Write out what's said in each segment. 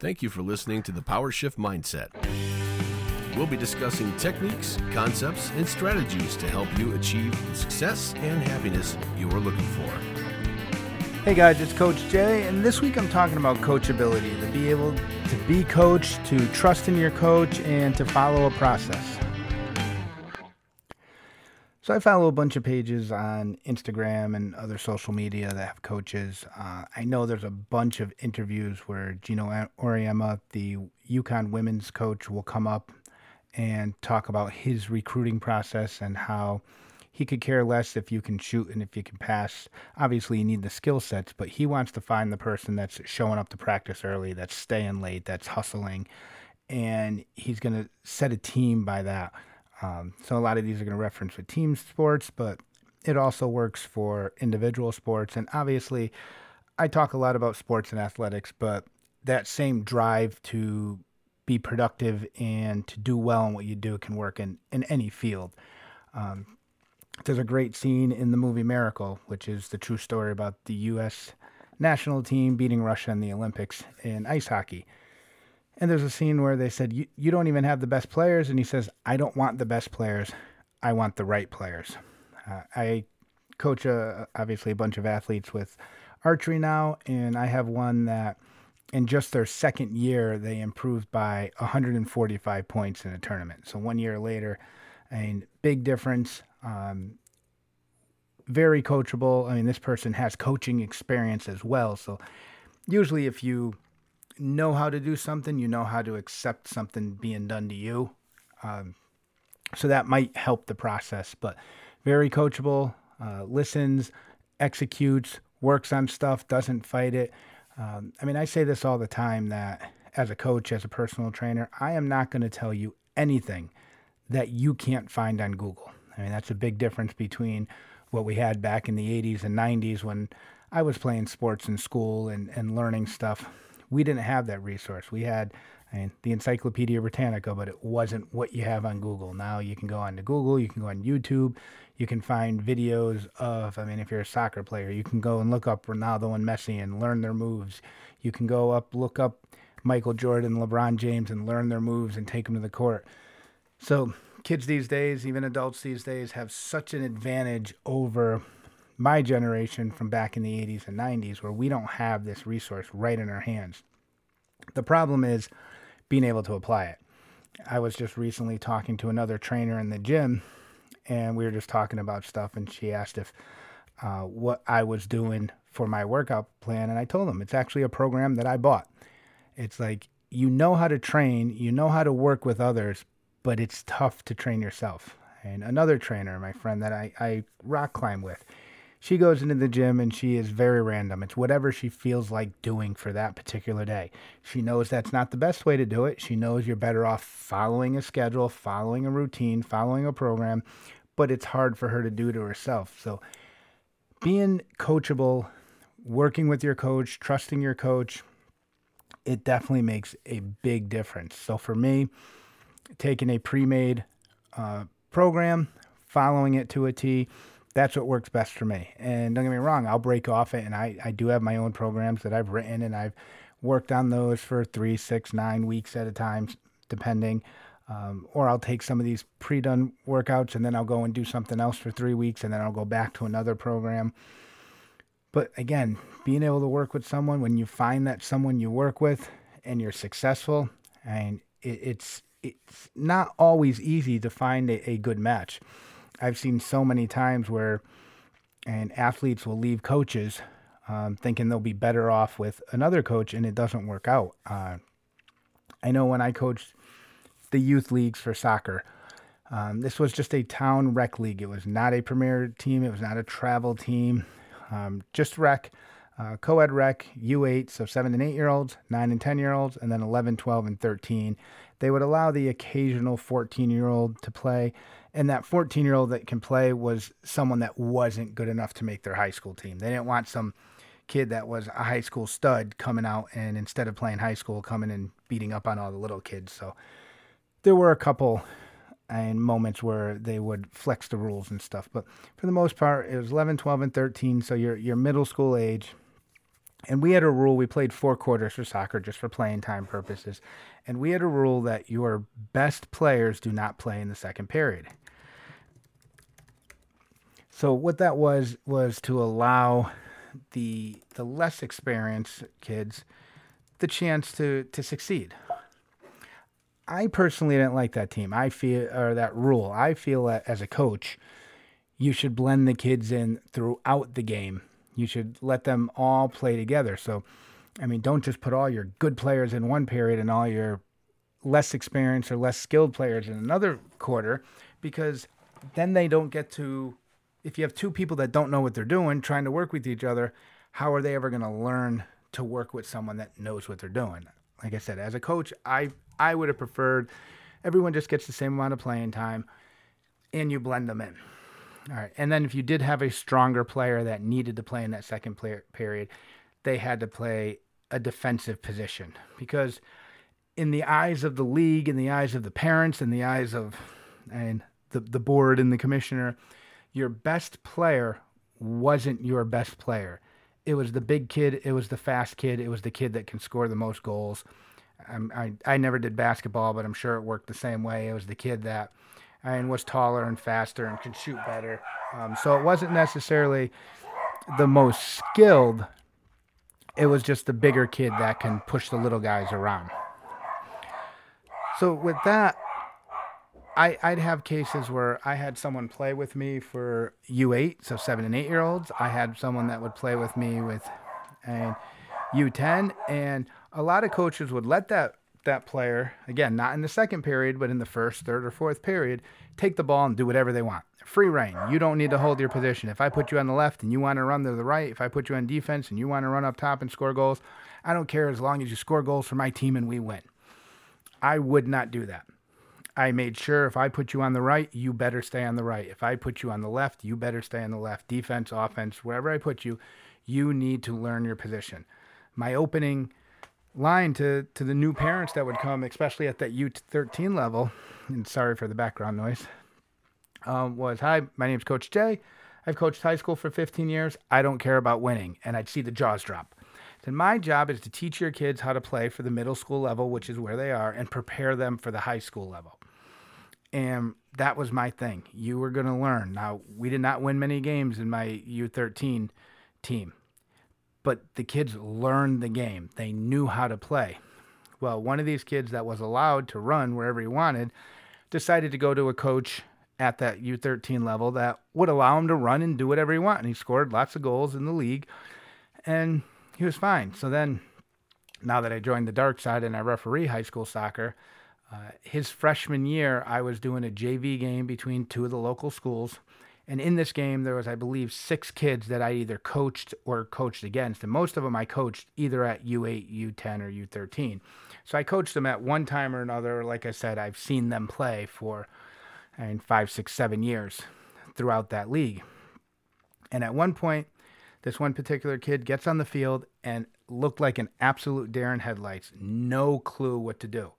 Thank you for listening to the Power Shift Mindset. We'll be discussing techniques, concepts, and strategies to help you achieve the success and happiness you are looking for. Hey guys, it's Coach Jay, and this week I'm talking about coachability to be able to be coached, to trust in your coach, and to follow a process. So I follow a bunch of pages on Instagram and other social media that have coaches. Uh, I know there's a bunch of interviews where Geno Auriemma, the UConn women's coach, will come up and talk about his recruiting process and how he could care less if you can shoot and if you can pass. Obviously, you need the skill sets, but he wants to find the person that's showing up to practice early, that's staying late, that's hustling, and he's going to set a team by that. Um, so a lot of these are going to reference with team sports, but it also works for individual sports. And obviously, I talk a lot about sports and athletics, but that same drive to be productive and to do well in what you do can work in, in any field. Um, there's a great scene in the movie Miracle, which is the true story about the U.S. national team beating Russia in the Olympics in ice hockey. And there's a scene where they said, you, you don't even have the best players. And he says, I don't want the best players. I want the right players. Uh, I coach, a, obviously, a bunch of athletes with archery now. And I have one that in just their second year, they improved by 145 points in a tournament. So one year later, mean, big difference. Um, very coachable. I mean, this person has coaching experience as well. So usually, if you know how to do something, you know how to accept something being done to you. Um, so that might help the process, but very coachable, uh, listens, executes, works on stuff, doesn't fight it. Um, I mean, I say this all the time that as a coach, as a personal trainer, I am not going to tell you anything that you can't find on Google. I mean, that's a big difference between what we had back in the 80s and 90s when I was playing sports in school and, and learning stuff we didn't have that resource. We had I mean, the Encyclopedia Britannica, but it wasn't what you have on Google. Now you can go on to Google, you can go on YouTube, you can find videos of, I mean, if you're a soccer player, you can go and look up Ronaldo and Messi and learn their moves. You can go up, look up Michael Jordan, LeBron James, and learn their moves and take them to the court. So kids these days, even adults these days, have such an advantage over my generation from back in the 80s and 90s where we don't have this resource right in our hands. The problem is being able to apply it. I was just recently talking to another trainer in the gym, and we were just talking about stuff, and she asked if uh, what I was doing for my workout plan, and I told them it's actually a program that I bought. It's like you know how to train, you know how to work with others, but it's tough to train yourself. And another trainer, my friend that I, I rock climb with, she goes into the gym and she is very random. It's whatever she feels like doing for that particular day. She knows that's not the best way to do it. She knows you're better off following a schedule, following a routine, following a program, but it's hard for her to do to herself. So being coachable, working with your coach, trusting your coach, it definitely makes a big difference. So for me, taking a pre-made uh, program, following it to a T, that's what works best for me. And don't get me wrong, I'll break off it, and I, I do have my own programs that I've written, and I've worked on those for three, six, nine weeks at a time, depending. Um, or I'll take some of these pre done workouts and then I'll go and do something else for three weeks, and then I'll go back to another program. But again, being able to work with someone when you find that someone you work with and you're successful, and it, it's it's not always easy to find a, a good match. I've seen so many times where and athletes will leave coaches um, thinking they'll be better off with another coach, and it doesn't work out. Uh, I know when I coached the youth leagues for soccer, um, this was just a town rec league. It was not a premier team. It was not a travel team. Um, just rec, uh, co-ed rec, U8, so seven and eight year olds, nine and 10 year olds, and then 11, 12, and 13. They would allow the occasional 14 year old to play and that 14 year old that can play was someone that wasn't good enough to make their high school team. They didn't want some kid that was a high school stud coming out and instead of playing high school, coming and beating up on all the little kids. So there were a couple and moments where they would flex the rules and stuff, but for the most part, it was 11, 12, and 13. So your your middle school age, And we had a rule, we played four quarters for soccer just for playing time purposes. And we had a rule that your best players do not play in the second period. So what that was was to allow the the less experienced kids the chance to to succeed. I personally didn't like that team. I feel or that rule. I feel that as a coach, you should blend the kids in throughout the game. You should let them all play together. So, I mean, don't just put all your good players in one period and all your less experienced or less skilled players in another quarter because then they don't get to if you have two people that don't know what they're doing trying to work with each other, how are they ever going to learn to work with someone that knows what they're doing? Like I said, as a coach, I I would have preferred everyone just gets the same amount of playing time and you blend them in. All right. And then if you did have a stronger player that needed to play in that second player period, they had to play a defensive position because in the eyes of the league, in the eyes of the parents, in the eyes of and the, the board and the commissioner, your best player wasn't your best player. It was the big kid. It was the fast kid. It was the kid that can score the most goals. Um, I, I never did basketball, but I'm sure it worked the same way. It was the kid that and was taller and faster and could shoot better. Um, so it wasn't necessarily the most skilled. It was just the bigger kid that can push the little guys around. So with that, I, I'd have cases where I had someone play with me for U8, so seven and eight year olds. I had someone that would play with me with and U10, and a lot of coaches would let that that player again, not in the second period, but in the first, third, or fourth period, take the ball and do whatever they want. Free reign. You don't need to hold your position. If I put you on the left and you want to run to the right, if I put you on defense and you want to run up top and score goals, I don't care as long as you score goals for my team and we win. I would not do that. I made sure if I put you on the right, you better stay on the right. If I put you on the left, you better stay on the left. Defense, offense, wherever I put you, you need to learn your position. My opening line to, to the new parents that would come, especially at that U13 level, and sorry for the background noise, um, was Hi, my name's Coach Jay. I've coached high school for 15 years. I don't care about winning. And I'd see the jaws drop. Then my job is to teach your kids how to play for the middle school level, which is where they are, and prepare them for the high school level. And that was my thing. You were going to learn. Now, we did not win many games in my U13 team, but the kids learned the game. They knew how to play. Well, one of these kids that was allowed to run wherever he wanted decided to go to a coach at that U13 level that would allow him to run and do whatever he wanted. And he scored lots of goals in the league and he was fine. So then, now that I joined the dark side and I referee high school soccer, uh, his freshman year, I was doing a JV game between two of the local schools. And in this game, there was, I believe, six kids that I either coached or coached against. And most of them I coached either at U8, U10, or U13. So I coached them at one time or another. Like I said, I've seen them play for I mean, five, six, seven years throughout that league. And at one point, this one particular kid gets on the field and looked like an absolute deer in headlights. No clue what to do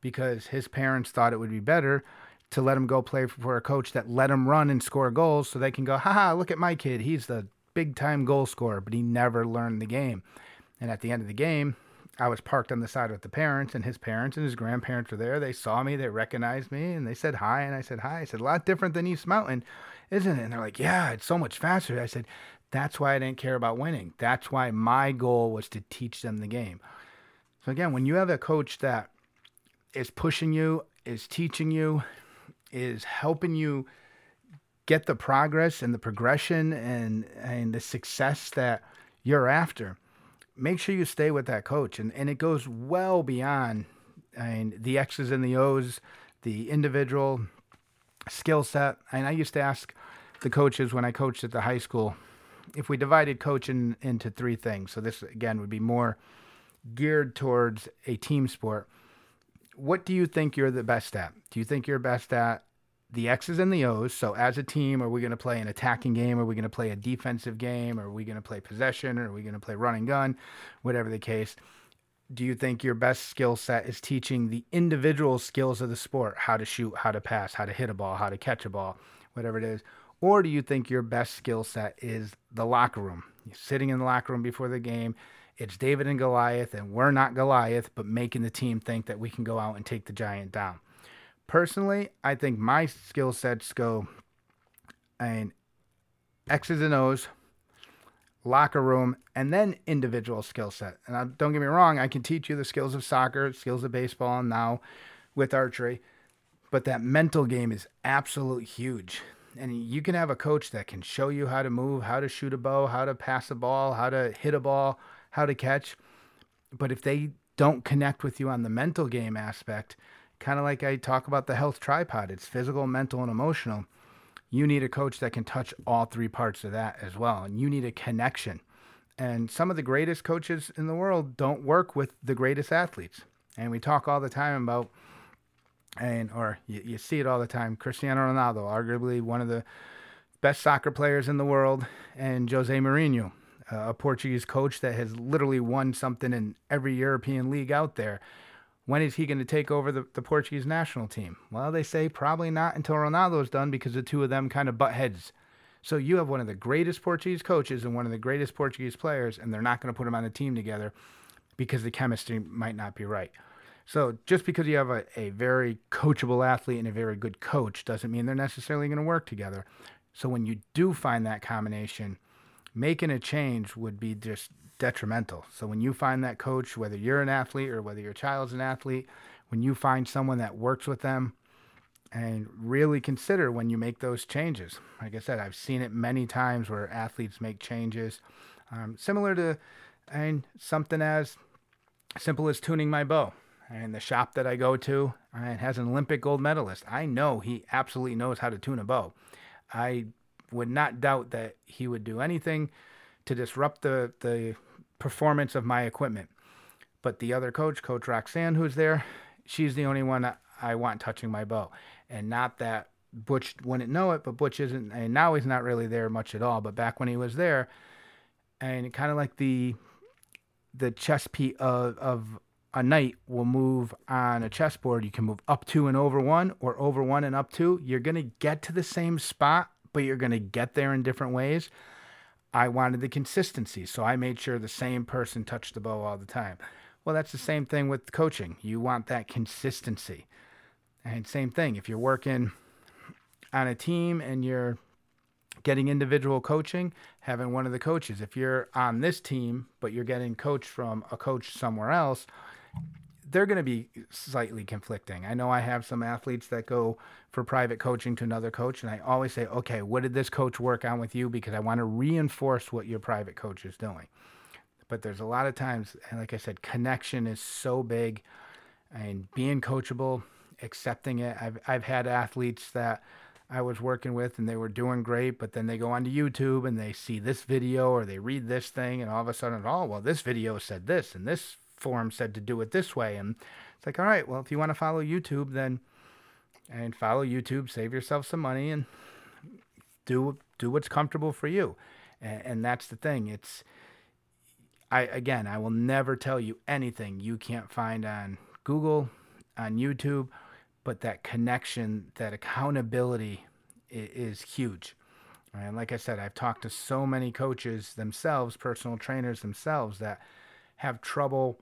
because his parents thought it would be better to let him go play for a coach that let him run and score goals so they can go, haha, look at my kid. He's the big time goal scorer, but he never learned the game. And at the end of the game, I was parked on the side with the parents, and his parents and his grandparents were there. They saw me, they recognized me, and they said hi. And I said, Hi. I said, A lot different than East Mountain, isn't it? And they're like, Yeah, it's so much faster. I said, That's why I didn't care about winning. That's why my goal was to teach them the game. So, again, when you have a coach that is pushing you, is teaching you, is helping you get the progress and the progression and and the success that you're after. Make sure you stay with that coach, and and it goes well beyond and the X's and the O's, the individual skill set. And I used to ask the coaches when I coached at the high school if we divided coaching into three things. So this again would be more geared towards a team sport what do you think you're the best at? Do you think you're best at the X's and the O's? So as a team, are we going to play an attacking game? Are we going to play a defensive game? Are we going to play possession? Are we going to play run and gun? Whatever the case. Do you think your best skill set is teaching the individual skills of the sport, how to shoot, how to pass, how to hit a ball, how to catch a ball, whatever it is? Or do you think your best skill set is the locker room? You're sitting in the locker room before the game, It's David and Goliath, and we're not Goliath, but making the team think that we can go out and take the giant down. Personally, I think my skill sets go and X's and O's, locker room, and then individual skill set. And I, don't get me wrong, I can teach you the skills of soccer, skills of baseball, and now with archery. But that mental game is absolutely huge. And you can have a coach that can show you how to move, how to shoot a bow, how to pass a ball, how to hit a ball, how to catch. But if they don't connect with you on the mental game aspect, kind of like I talk about the health tripod, it's physical, mental, and emotional. You need a coach that can touch all three parts of that as well. And you need a connection. And some of the greatest coaches in the world don't work with the greatest athletes. And we talk all the time about and or you, you see it all the time. Cristiano Ronaldo, arguably one of the best soccer players in the world, and Jose Mourinho, uh, a Portuguese coach that has literally won something in every European league out there. When is he going to take over the, the Portuguese national team? Well, they say probably not until Ronaldo's done because the two of them kind of butt heads. So you have one of the greatest Portuguese coaches and one of the greatest Portuguese players, and they're not going to put them on a team together because the chemistry might not be right. So just because you have a, a very coachable athlete and a very good coach doesn't mean they're necessarily going to work together. So when you do find that combination, making a change would be just detrimental. So when you find that coach, whether you're an athlete or whether your child's an athlete, when you find someone that works with them, and really consider when you make those changes. Like I said, I've seen it many times where athletes make changes, um, similar to and something as simple as tuning my bow and the shop that I go to it has an Olympic gold medalist. I know he absolutely knows how to tune a bow. I would not doubt that he would do anything to disrupt the the performance of my equipment. But the other coach, Coach Roxanne, who's there, she's the only one I want touching my bow, and not that Butch wouldn't know it, but Butch isn't, and now he's not really there much at all. But back when he was there, and kind of like the the chess piece of, of a knight will move on a chessboard. You can move up two and over one, or over one and up two. You're to get to the same spot, but you're going to get there in different ways. I wanted the consistency, so I made sure the same person touched the bow all the time. Well, that's the same thing with coaching. You want that consistency. And same thing, if you're working on a team and you're getting individual coaching, having one of the coaches. If you're on this team, but you're getting coached from a coach somewhere else, they're going to be slightly conflicting. I know I have some athletes that go for private coaching to another coach, and I always say, okay, what did this coach work on with you? Because I want to reinforce what your private coach is doing. But there's a lot of times, and like I said, connection is so big, and being coachable, accepting it. I've I've had athletes that I was working with and they were doing great, but then they go onto YouTube and they see this video or they read this thing, and all of a sudden, oh well, this video said this, and this forum said to do it this way. And it's like, all right, well, if you want to follow YouTube, then and follow YouTube, save yourself some money, and do do what's comfortable for you. And, and that's the thing. It's I again, I will never tell you anything you can't find on Google, on YouTube, but that connection, that accountability is, is huge. And like I said, I've talked to so many coaches themselves, personal trainers themselves, that have trouble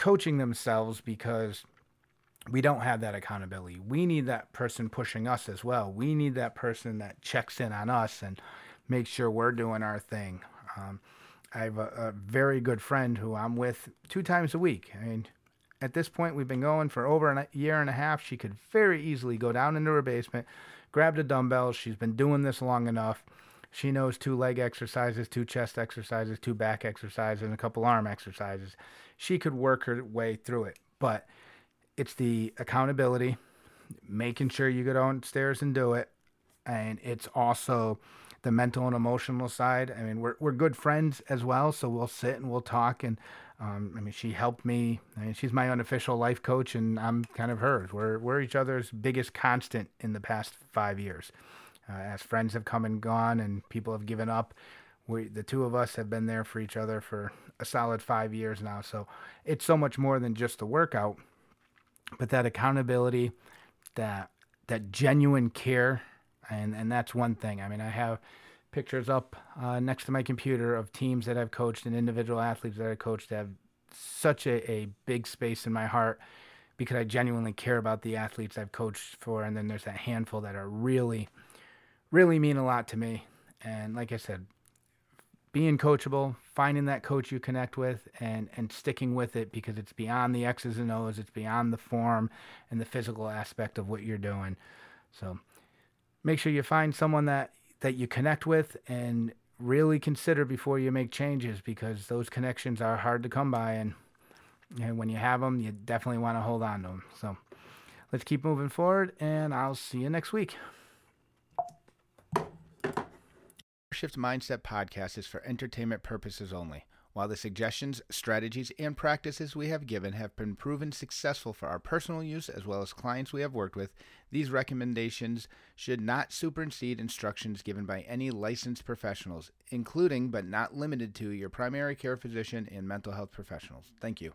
coaching themselves because we don't have that accountability. We need that person pushing us as well. We need that person that checks in on us and makes sure we're doing our thing. Um, I have a, a, very good friend who I'm with two times a week. I mean, at this point, we've been going for over a year and a half. She could very easily go down into her basement, grab the dumbbells. She's been doing this long enough. She knows two leg exercises, two chest exercises, two back exercises, and a couple arm exercises she could work her way through it. But it's the accountability, making sure you go downstairs and do it, and it's also the mental and emotional side. I mean, we're we're good friends as well, so we'll sit and we'll talk. And um, I mean, she helped me. I mean, she's my unofficial life coach, and I'm kind of hers. We're we're each other's biggest constant in the past five years. Uh, as friends have come and gone, and people have given up, we the two of us have been there for each other for a solid five years now. So it's so much more than just the workout, but that accountability, that that genuine care, and and that's one thing. I mean, I have pictures up uh, next to my computer of teams that I've coached and individual athletes that I've coached that have such a, a big space in my heart because I genuinely care about the athletes I've coached for. And then there's that handful that are really, really mean a lot to me. And like I said, being coachable, finding that coach you connect with, and and sticking with it because it's beyond the X's and O's, it's beyond the form and the physical aspect of what you're doing. So make sure you find someone that that you connect with and really consider before you make changes because those connections are hard to come by and and when you have them you definitely want to hold on to them so let's keep moving forward and i'll see you next week Shift Mindset podcast is for entertainment purposes only. While the suggestions, strategies, and practices we have given have been proven successful for our personal use as well as clients we have worked with, these recommendations should not supersede instructions given by any licensed professionals, including but not limited to your primary care physician and mental health professionals. Thank you.